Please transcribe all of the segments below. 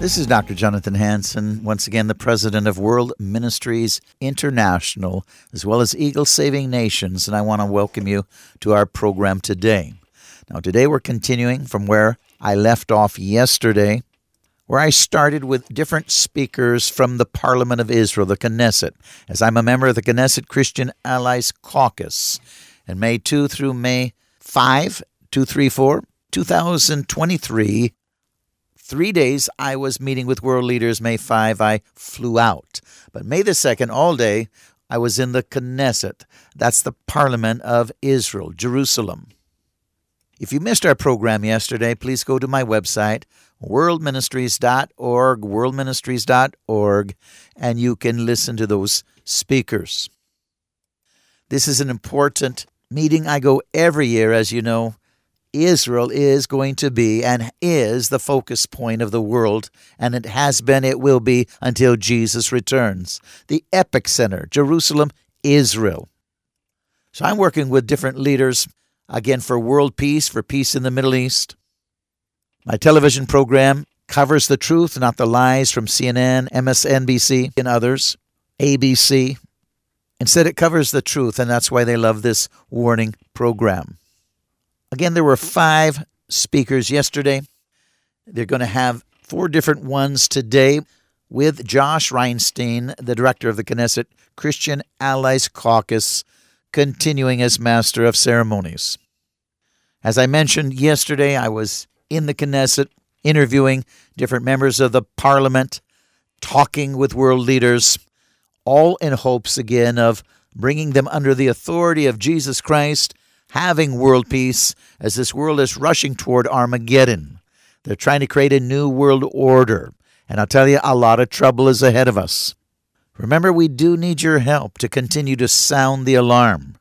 This is Dr. Jonathan Hansen, once again the president of World Ministries International, as well as Eagle Saving Nations, and I want to welcome you to our program today. Now, today we're continuing from where I left off yesterday, where I started with different speakers from the Parliament of Israel, the Knesset, as I'm a member of the Knesset Christian Allies Caucus. And May 2 through May 5, 234, 2023, three days I was meeting with world leaders. May 5, I flew out. But May the 2nd, all day, I was in the Knesset. That's the Parliament of Israel, Jerusalem. If you missed our program yesterday, please go to my website, worldministries.org, worldministries.org, and you can listen to those speakers. This is an important meeting. I go every year, as you know. Israel is going to be and is the focus point of the world, and it has been, it will be until Jesus returns. The epic center, Jerusalem, Israel. So I'm working with different leaders again for world peace, for peace in the Middle East. My television program covers the truth, not the lies from CNN, MSNBC, and others, ABC. Instead, it covers the truth, and that's why they love this warning program. Again, there were five speakers yesterday. They're going to have four different ones today with Josh Reinstein, the director of the Knesset Christian Allies Caucus, continuing as Master of Ceremonies. As I mentioned yesterday, I was in the Knesset interviewing different members of the parliament, talking with world leaders, all in hopes again of bringing them under the authority of Jesus Christ, having world peace as this world is rushing toward Armageddon. They're trying to create a new world order. And I'll tell you, a lot of trouble is ahead of us. Remember, we do need your help to continue to sound the alarm.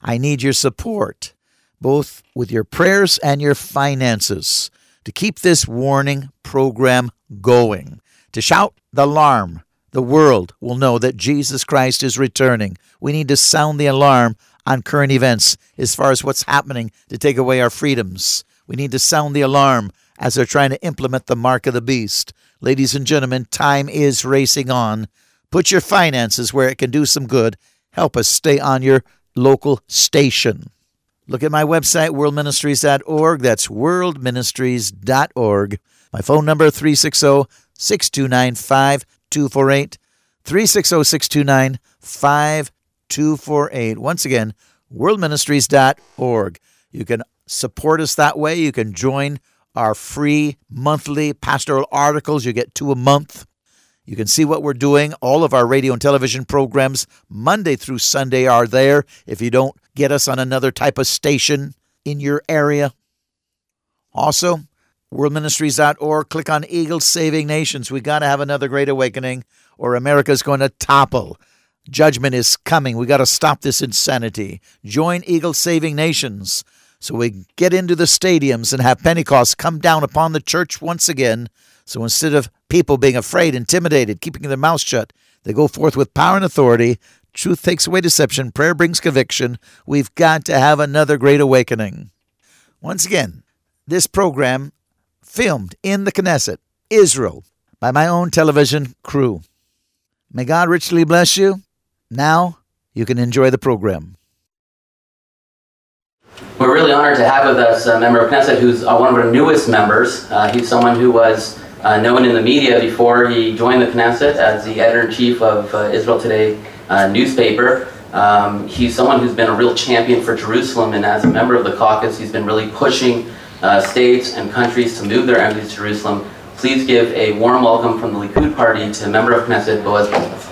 I need your support, both with your prayers and your finances, to keep this warning program going. To shout the alarm, the world will know that Jesus Christ is returning. We need to sound the alarm on current events as far as what's happening to take away our freedoms. We need to sound the alarm as they're trying to implement the mark of the beast. Ladies and gentlemen, time is racing on. Put your finances where it can do some good. Help us stay on your local station. Look at my website, worldministries.org. That's worldministries.org. My phone number, 360 629 5248. 360 629 5248. Once again, worldministries.org. You can support us that way. You can join our free monthly pastoral articles. You get two a month. You can see what we're doing. All of our radio and television programs, Monday through Sunday, are there. If you don't get us on another type of station in your area, also, worldministries.org, click on Eagle Saving Nations. We got to have another great awakening, or America's going to topple. Judgment is coming. We got to stop this insanity. Join Eagle Saving Nations so we get into the stadiums and have Pentecost come down upon the church once again so instead of people being afraid, intimidated, keeping their mouths shut, they go forth with power and authority. Truth takes away deception. Prayer brings conviction. We've got to have another great awakening. Once again, this program filmed in the Knesset, Israel, by my own television crew. May God richly bless you. Now you can enjoy the program. We're really honored to have with us a member of Knesset who's uh, one of our newest members. Uh, he's someone who was uh, known in the media before he joined the Knesset as the editor-in-chief of uh, Israel Today uh, newspaper. Um, he's someone who's been a real champion for Jerusalem, and as a member of the caucus, he's been really pushing states and countries to move their embassies to Jerusalem. Please give a warm welcome from the Likud party to member of Knesset, Boaz Bismuth.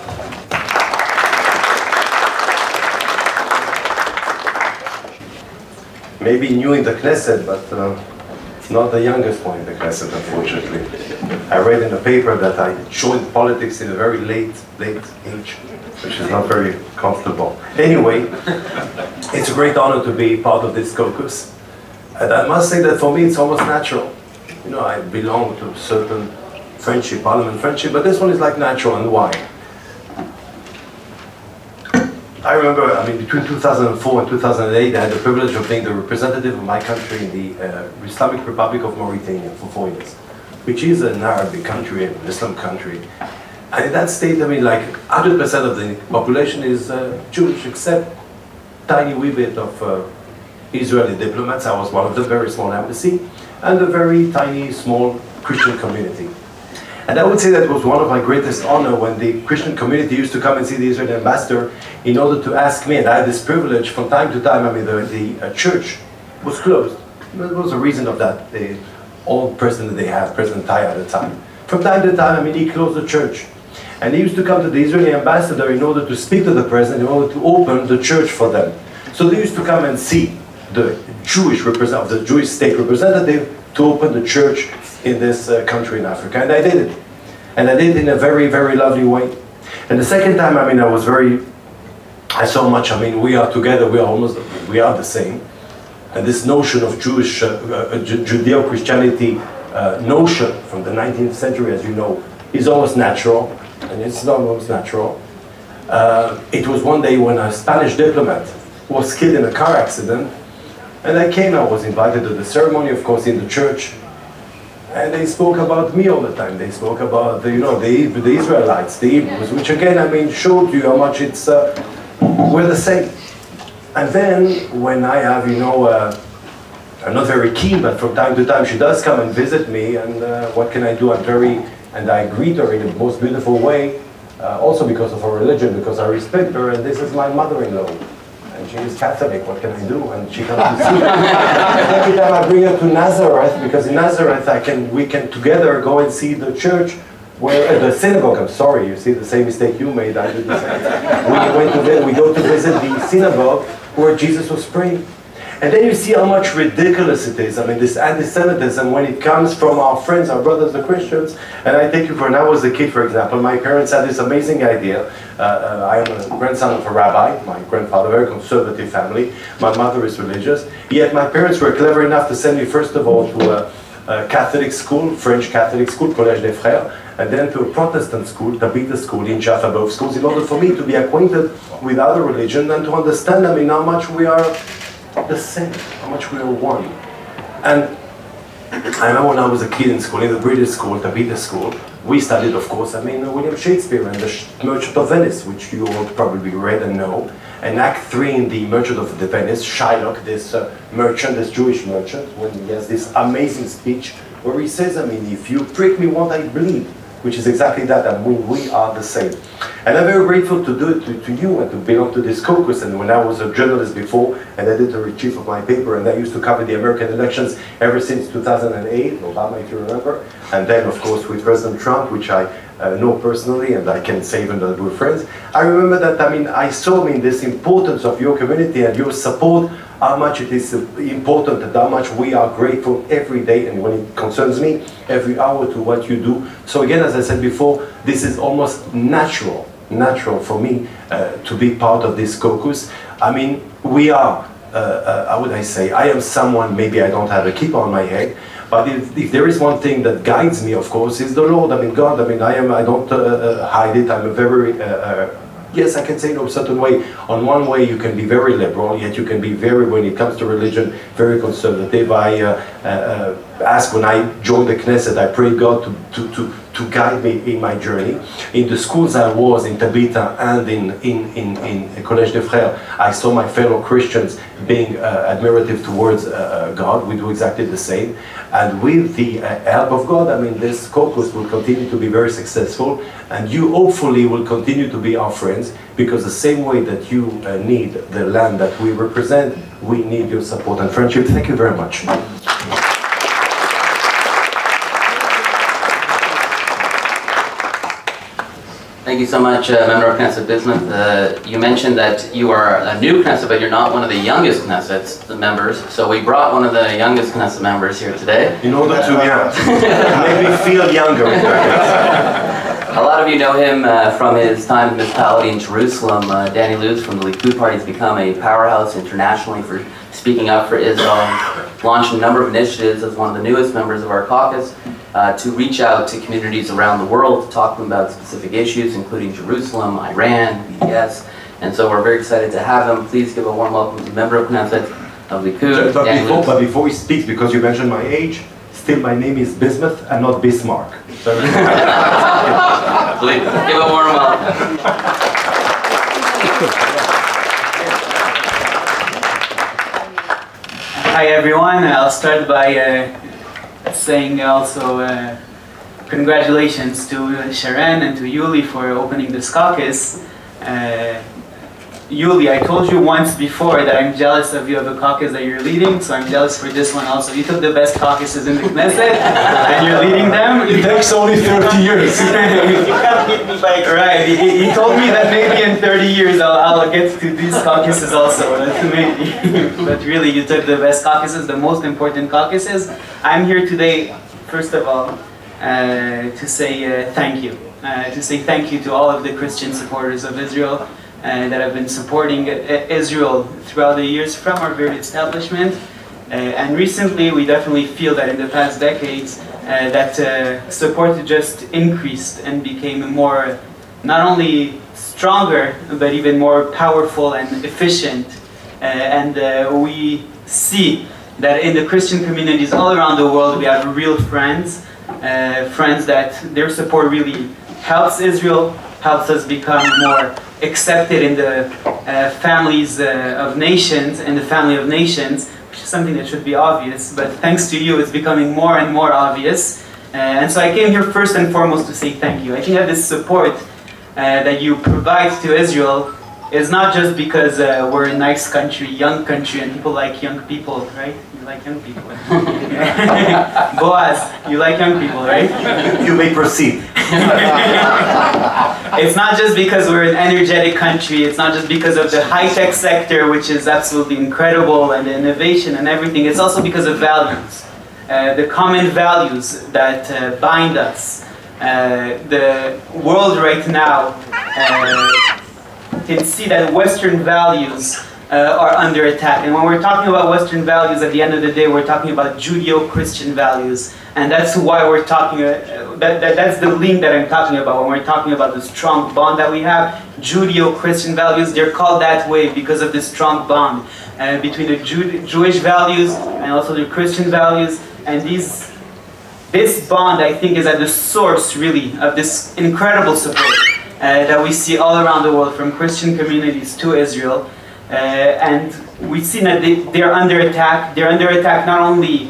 Maybe new in the Knesset, but uh, not the youngest one in the Knesset, unfortunately. I read in the paper that I joined politics in a very late, late age, which is not very comfortable. Anyway, it's a great honor to be part of this caucus. And I must say that for me, it's almost natural. You know, I belong to a certain friendship, parliament friendship, but this one is like natural, and why? I remember, I mean, between 2004 and 2008, I had the privilege of being the representative of my country in the uh, Islamic Republic of Mauritania for four years, which is an Arabic country, an Islam country. And in that state, I mean, like 100% of the population is uh, Jewish, except tiny wee bit of uh, Israeli diplomats. I was one of the very small embassy, and a very tiny, small Christian community. And I would say that was one of my greatest honor when the Christian community used to come and see the Israeli ambassador in order to ask me, and I had this privilege from time to time, I mean, the, the uh, church was closed. There was a reason of that. The old president they have, President Tai at the time. From time to time, I mean, he closed the church. And he used to come to the Israeli ambassador in order to speak to the president, in order to open the church for them. So they used to come and see the Jewish representative, the Jewish state representative to open the church in this uh, country in Africa. And I did it. And I did it in a very, very lovely way. And the second time, I mean, I was very, I saw much, I mean, we are together, we are almost, we are the same. And this notion of Jewish, uh, uh, Judeo-Christianity uh, notion from the 19th century, as you know, is almost natural. And it's not almost natural. Uh, it was one day when a Spanish diplomat was killed in a car accident. And I came, I was invited to the ceremony, of course, in the church. And they spoke about me all the time. They spoke about, the, you know, the, the Israelites, the Hebrews, which again, I mean, showed you how much it's, uh, we're the same. And then when I have, you know, uh, I'm not very keen, but from time to time she does come and visit me, and uh, what can I do? I'm very, and I greet her in the most beautiful way, uh, also because of her religion, because I respect her, and this is my mother-in-law and she is Catholic, what can I do? And she comes to see me. every time I bring her to Nazareth, because in Nazareth I can, we can together go and see the church, where uh, the synagogue, I'm sorry, you see the same mistake you made, I did the same. We, went to, we go to visit the synagogue where Jesus was praying. And then you see how much ridiculous it is. I mean, this anti-Semitism when it comes from our friends, our brothers, the Christians. And I take you for when I was a kid, for example, my parents had this amazing idea. Uh, uh, I am a grandson of a rabbi. My grandfather, very conservative family. My mother is religious. Yet my parents were clever enough to send me first of all to a, a Catholic school, French Catholic school, Collège des Frères, and then to a Protestant school, Tabeetha school in Jaffa, both schools, in order for me to be acquainted with other religions and to understand, I mean, how much we are the same, how much we are one. And I remember when I was a kid in school, in the British school, Tabeetha school, we studied, of course, I mean, William Shakespeare and the Merchant of Venice, which you all probably read and know. And Act 3 in the Merchant of the Venice, Shylock, this uh, merchant, this Jewish merchant, when he has this amazing speech where he says, I mean, if you prick me, won't I bleed? which is exactly that, and we, we are the same. And I'm very grateful to do it to, to, you and to belong to this caucus. And when I was a journalist before, and editor-in-chief of my paper, and I used to cover the American elections ever since 2008, Obama, if you remember, and then, of course, with President Trump, which I uh, know personally, and I can say even that we're friends. I remember that, I mean, I saw in this importance of your community and your support how much it is important and how much we are grateful every day and when it concerns me, every hour to what you do. So again, as I said before, this is almost natural, natural for me uh, to be part of this caucus. I mean, we are, uh, uh, how would I say, I am someone, maybe I don't have a keep on my head, but if, if, there is one thing that guides me, of course, is the Lord. I mean, God. I mean, I am. I don't uh, hide it. I'm a very uh, uh yes, I can say in a certain way. On one way, you can be very liberal, yet you can be very, when it comes to religion, very conservative. I ask when I joined the Knesset, I prayed God to, to, to, to guide me in my journey. In the schools I was, in Tabeetha and in, in, in, in Collège des Frères, I saw my fellow Christians being uh, admirative towards uh, uh, God. We do exactly the same. And with the uh, help of God, I mean, this caucus will continue to be very successful. And you hopefully will continue to be our friends because the same way that you uh, need the land that we represent, we need your support and friendship. Thank you very much. You so much, uh, Member of Knesset Bismuth. Uh, you mentioned that you are a new Knesset, but you're not one of the youngest Knesset members. So we brought one of the youngest Knesset members here today. In order to yeah, make me feel younger. A lot of you know him uh, from his time in municipality in Jerusalem. Uh, Dan Ilouz from the Likud Party has become a powerhouse internationally for speaking up for Israel. Launched a number of initiatives as one of the newest members of our caucus uh, to reach out to communities around the world to talk to them about specific issues, including Jerusalem, Iran, BDS. And so we're very excited to have him. Please give a warm welcome to member of Knesset of Likud, But Danny before, Luz. but before he speaks, because you mentioned my age, still my name is Bismuth and not Bismarck. Please give a warm welcome. Hi everyone. I'll start by uh, saying also uh, congratulations to Sharon and to Yuli for opening this caucus. Uh, Yuli, I told you once before that I'm jealous of you of the caucus that you're leading, so I'm jealous for this one also. You took the best caucuses in the Knesset and you're leading them. It takes only 30 years. you can't beat me by right. He, he told me that maybe in 30 years I'll, I'll get to these caucuses also. Maybe. but really, you took the best caucuses, the most important caucuses. I'm here today, first of all, uh, to say uh, thank you. Uh, to say thank you to all of the Christian supporters of Israel that have been supporting uh, Israel throughout the years from our very establishment. Uh, and recently, we definitely feel that in the past decades, uh, that uh, support just increased and became more, not only stronger, but even more powerful and efficient. Uh, and uh, we see that in the Christian communities all around the world, we have real friends, uh, friends that their support really helps Israel, helps us become more accepted in the uh, families uh, of nations, and the family of nations, which is something that should be obvious, but thanks to you, it's becoming more and more obvious. Uh, and so I came here first and foremost to say thank you. I think that this support uh, that you provide to Israel is not just because uh, we're a nice country, young country, and people like young people, right? You like young people. Boaz, you like young people, right? You may proceed. It's not just because we're an energetic country, it's not just because of the high tech sector, which is absolutely incredible, and the innovation and everything, it's also because of values. Uh, the common values that uh, bind us. Uh, the world right now uh, can see that Western values uh, are under attack. And when we're talking about Western values, at the end of the day, we're talking about Judeo-Christian values, and that's why we're talking. Uh, that, that, that's the link that I'm talking about when we're talking about the strong bond that we have. Judeo-Christian values, they're called that way because of the strong bond uh, between the Jew- Jewish values and also the Christian values, and these this bond, I think, is at the source, really, of this incredible support uh, that we see all around the world, from Christian communities to Israel. Uh, and we see that they, they're under attack. They're under attack not only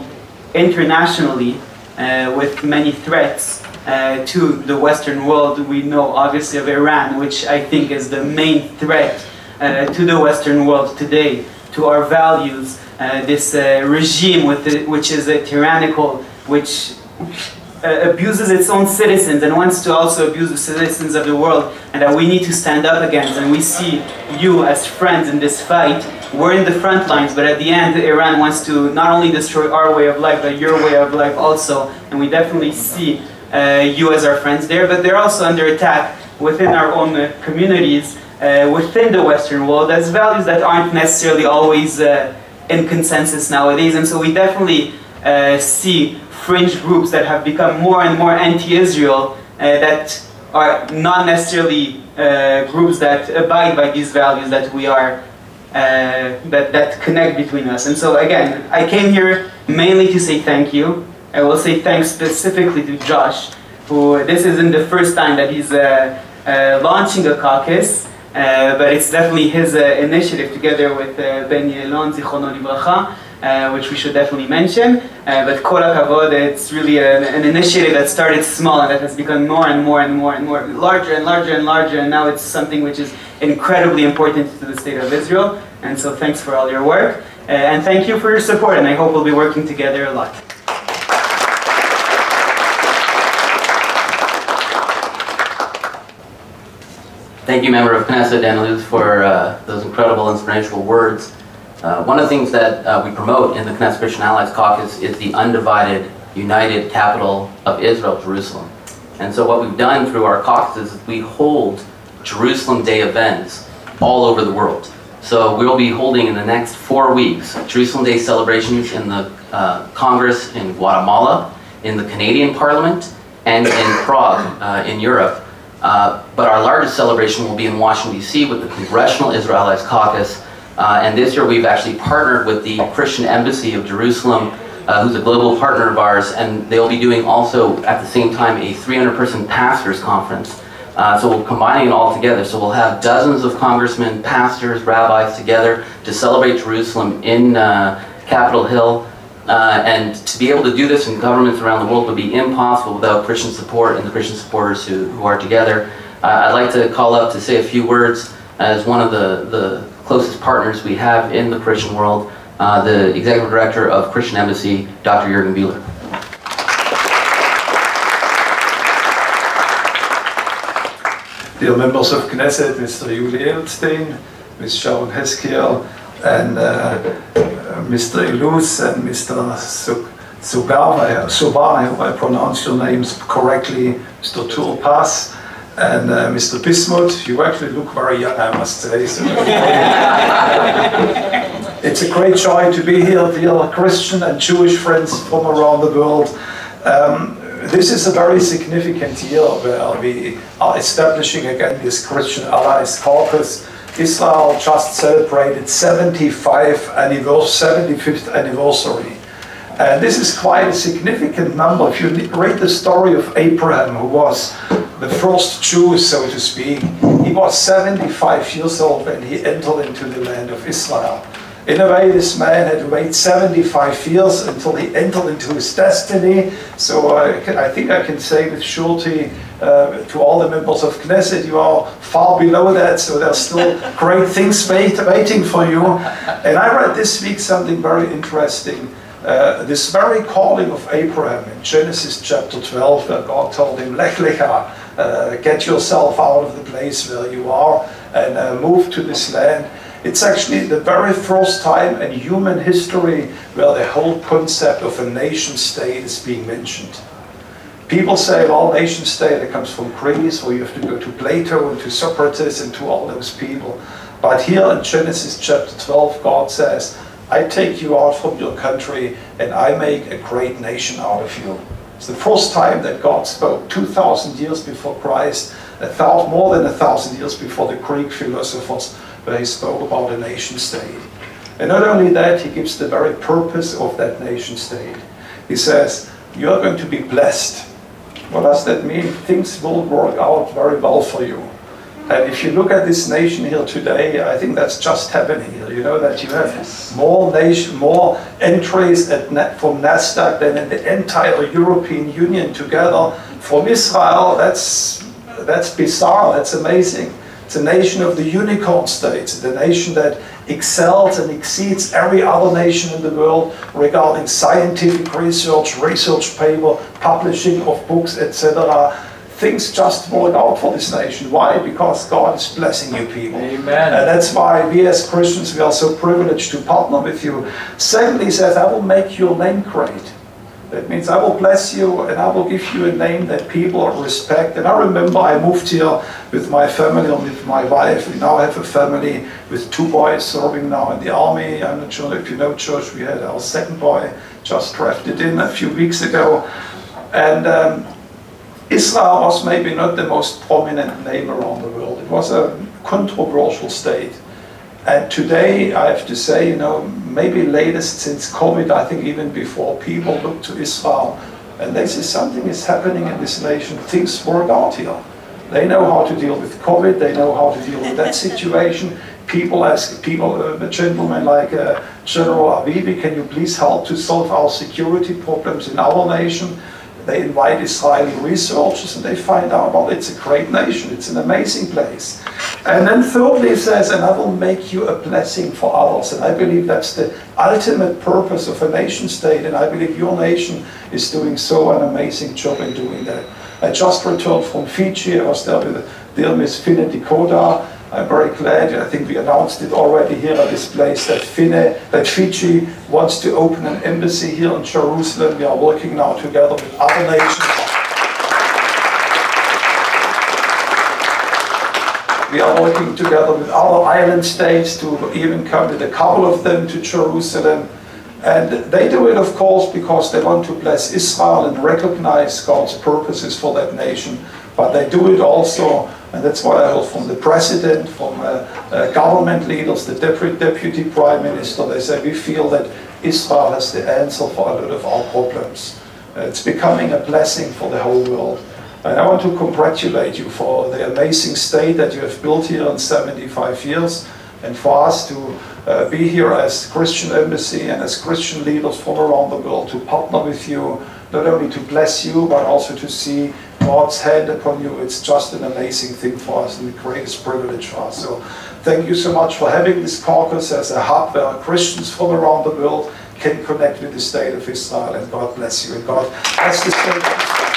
internationally, uh, with many threats uh, to the Western world. We know, obviously, of Iran, which I think is the main threat to the Western world today, to our values. This regime, the, which is a tyrannical, which uh, abuses its own citizens and wants to also abuse the citizens of the world, and that we need to stand up against. And we see you as friends in this fight. We're in the front lines, but at the end, Iran wants to not only destroy our way of life, but your way of life also. And we definitely see uh, you as our friends there, but they're also under attack within our own uh, communities, uh, within the Western world, as values that aren't necessarily always uh, in consensus nowadays. And so we definitely uh, see fringe groups that have become more and more anti-Israel uh, that are not necessarily uh, groups that abide by these values that we are uh, that, that connect between us. And so again, I came here mainly to say thank you. I will say thanks specifically to Josh who this isn't the first time that he's launching a caucus, uh, but it's definitely his uh, initiative together with uh, Benny Elon Zichrono Libracha, uh, which we should definitely mention. Uh, but Kol HaKavod, it's really an, an initiative that started small and that has become more and more and more and more larger and larger and larger, and now it's something which is incredibly important to the state of Israel. And so thanks for all your work, uh, and thank you for your support, and I hope we'll be working together a lot. Thank you, member of Knesset Dan Ilouz, for uh, those incredible inspirational words. Uh, one of the things that uh, we promote in the Knesset Christian Allies Caucus is the undivided, united capital of Israel, Jerusalem. And so what we've done through our caucuses is we hold Jerusalem Day events all over the world. So we'll be holding in the next four weeks Jerusalem Day celebrations in the uh, Congress in Guatemala, in the Canadian Parliament, and in Prague uh, in Europe. Uh, but our largest celebration will be in Washington, D.C. with the Congressional Israel Allies Caucus. Uh, and this year we've actually partnered with the Christian Embassy of Jerusalem, uh, who's a global partner of ours, and they'll be doing also at the same time a 300 person pastors conference. Uh, so we're combining it all together. So we'll have dozens of congressmen, pastors, rabbis together to celebrate Jerusalem in uh, Capitol Hill. Uh, and to be able to do this in governments around the world would be impossible without Christian support and the Christian supporters who, who are together. Uh, I'd like to call up to say a few words as one of the, the closest partners we have in the Christian world, uh, the Executive Director of Christian Embassy, Dr. Jürgen Bühler. Dear members of Knesset, Mr. Yuli Edelstein, Ms. Sharon Haskel, and uh, Mr. Ilouz and Mr. Subar, I hope I pronounce your names correctly, Mr. Turpas, and uh, Mr. Bismuth. You actually look very young, I must say. So it's a great joy to be here, dear Christian and Jewish friends from around the world. Um, this is a very significant year where we are establishing again this Christian Allies Caucus. Israel just celebrated 75 anniversary, 75th anniversary. And this is quite a significant number. If you read the story of Abraham, who was the first Jew, so to speak, he was 75 years old when he entered into the land of Israel. In a way, this man had to wait 75 years until he entered into his destiny. So I, I think I can say with surety uh, to all the members of Knesset, you are far below that, so there's still great things wait, waiting for you. And I read this week something very interesting. Uh, this very calling of Abraham in Genesis chapter 12, where God told him, Lech Lecha, uh, get yourself out of the place where you are and uh, move to this land. It's actually the very first time in human history where the whole concept of a nation state is being mentioned. People say, well, nation state, it comes from Greece, or you have to go to Plato and to Socrates and to all those people. But here in Genesis chapter 12, God says, I take you out from your country and I make a great nation out of you. It's the first time that God spoke 2,000 years before Christ, a thousand, more than a thousand years before the Greek philosophers where he spoke about a nation state. And not only that, he gives the very purpose of that nation state. He says, You are going to be blessed. What does that mean? Things will work out very well for you. And if you look at this nation here today, I think that's just happening here. You know that you have more nation, more entries at, from Nasdaq than in the entire European Union together. From Israel, that's that's bizarre. That's amazing. It's a nation of the unicorn states, the nation that excels and exceeds every other nation in the world regarding scientific research, research paper, publishing of books, etc. Things just work out for this nation. Why? Because God is blessing you people. Amen. And that's why we as Christians, we are so privileged to partner with you. Secondly, he says, I will make your name great. That means I will bless you and I will give you a name that people respect. And I remember I moved here with my family and with my wife. We now have a family with two boys serving now in the army. I'm not sure if you know church, we had our second boy just drafted in a few weeks ago. And um, Israel was maybe not the most prominent name around the world. It was a controversial state. And today, I have to say, you know, maybe latest since COVID, I think even before, people look to Israel And they say something is happening in this nation, things work out here. They know how to deal with COVID, they know how to deal with that situation. People ask people, uh, a gentleman like uh, General Avivi, can you please help to solve our security problems in our nation? They invite Israeli researchers and they find out, well, it's a great nation, it's an amazing place. And then thirdly, it says, and I will make you a blessing for others. And I believe that's the ultimate purpose of a nation state. And I believe your nation is doing so an amazing job in doing that. I just returned from Fiji. I was there with dear Miss Fine Dakota. I'm very glad. I think we announced it already here at this place that Fine, that Fiji wants to open an embassy here in Jerusalem. We are working now together with other nations. We are working together with other island states to even come with a couple of them to Jerusalem. And they do it, of course, because they want to bless Israel and recognize God's purposes for that nation. But they do it also, and that's what I heard from the president, from uh, uh, government leaders, the deputy, deputy prime minister. They say, we feel that Israel has the answer for a lot of our problems. Uh, it's becoming a blessing for the whole world. And I want to congratulate you for the amazing state that you have built here in 75 years, and for us to uh, be here as Christian Embassy and as Christian leaders from around the world to partner with you, not only to bless you, but also to see God's hand upon you. It's just an amazing thing for us and the greatest privilege for us. So thank you so much for having this caucus as a hub where Christians from around the world can connect with the state of Israel. And God bless you. And God bless the state of Israel.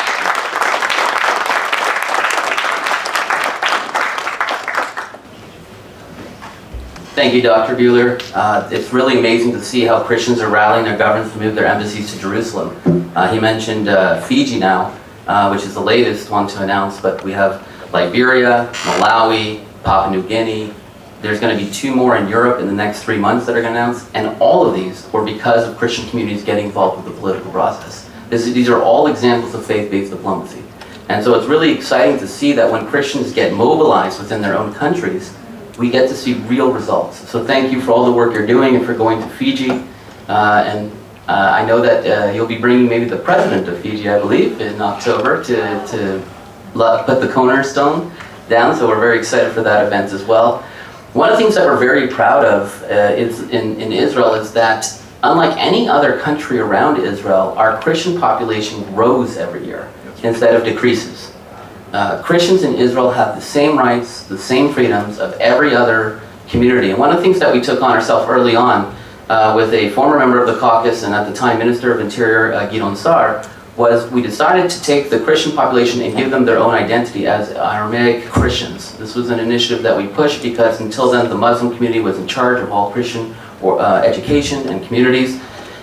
Thank you, Dr. Bühler. Uh, it's really amazing to see how Christians are rallying their governments to move their embassies to Jerusalem. Uh, he mentioned uh, Fiji now, uh, which is the latest one to announce, but we have Liberia, Malawi, Papua New Guinea. There's going to be two more in Europe in the next three months that are going to announce, and all of these were because of Christian communities getting involved with the political process. This, these are all examples of faith-based diplomacy. And so it's really exciting to see that when Christians get mobilized within their own countries, we get to see real results. So thank you for all the work you're doing and for going to Fiji. Uh, and uh, I know that uh, you'll be bringing maybe the president of Fiji, I believe, in October to, to put the cornerstone down. So we're very excited for that event as well. One of the things that we're very proud of uh, is in, in Israel is that unlike any other country around Israel, our Christian population grows every year instead of decreases uh, Christians in Israel have the same rights, the same freedoms of every other community. And one of the things that we took on ourselves early on uh, with a former member of the caucus and at the time Minister of Interior, uh, Sa'ar, was we decided to take the Christian population and give them their own identity as Aramaic Christians. This was an initiative that we pushed because until then the Muslim community was in charge of all Christian or, uh, education and communities.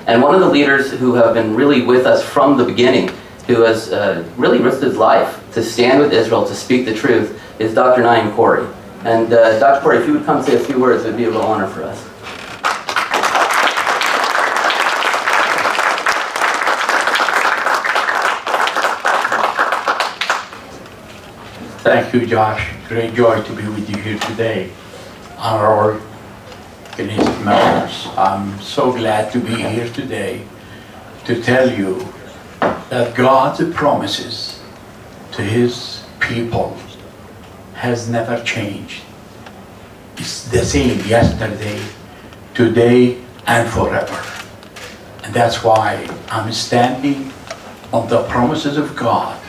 And one of the leaders who have been really with us from the beginning who has uh, really risked his life to stand with Israel to speak the truth is Dr. Naim Khoury. And uh, Dr. Khoury, if you would come say a few words, it would be a real honor for us. Thank you, Josh. Great joy to be with you here today. Our Knesset members, I'm so glad to be here today to tell you that God's promises to his people has never changed. It's the same yesterday, today, and forever. And that's why I'm standing on the promises of God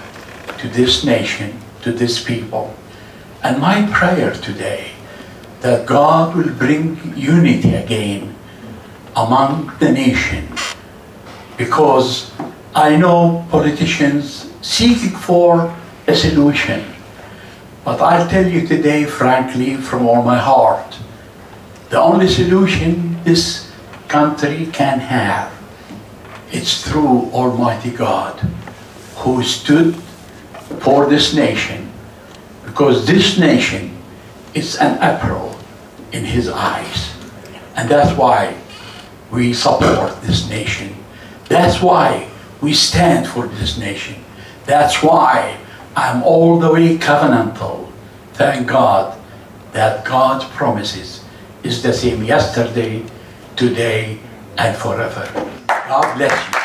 to this nation, to this people. And my prayer today that God will bring unity again among the nation because I know politicians seeking for a solution. But I'll tell you today, frankly, from all my heart, the only solution this country can have, it's through Almighty God, who stood for this nation, because this nation is an apple in his eyes. And that's why we support this nation. That's why we stand for this nation. That's why I'm all the way covenantal. Thank God that God's promises is the same yesterday, today, and forever. God bless you.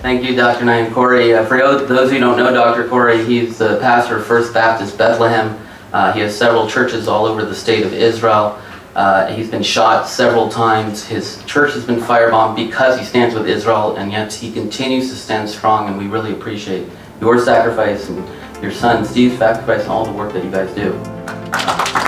Thank you, Dr. Naim Khoury. Uh, for those who don't know Dr. Khoury, he's the pastor of First Baptist Bethlehem. Uh, he has several churches all over the state of Israel. Uh, he's been shot several times. His church has been firebombed because he stands with Israel, and yet he continues to stand strong, and we really appreciate your sacrifice and your son Steve's sacrifice and all the work that you guys do.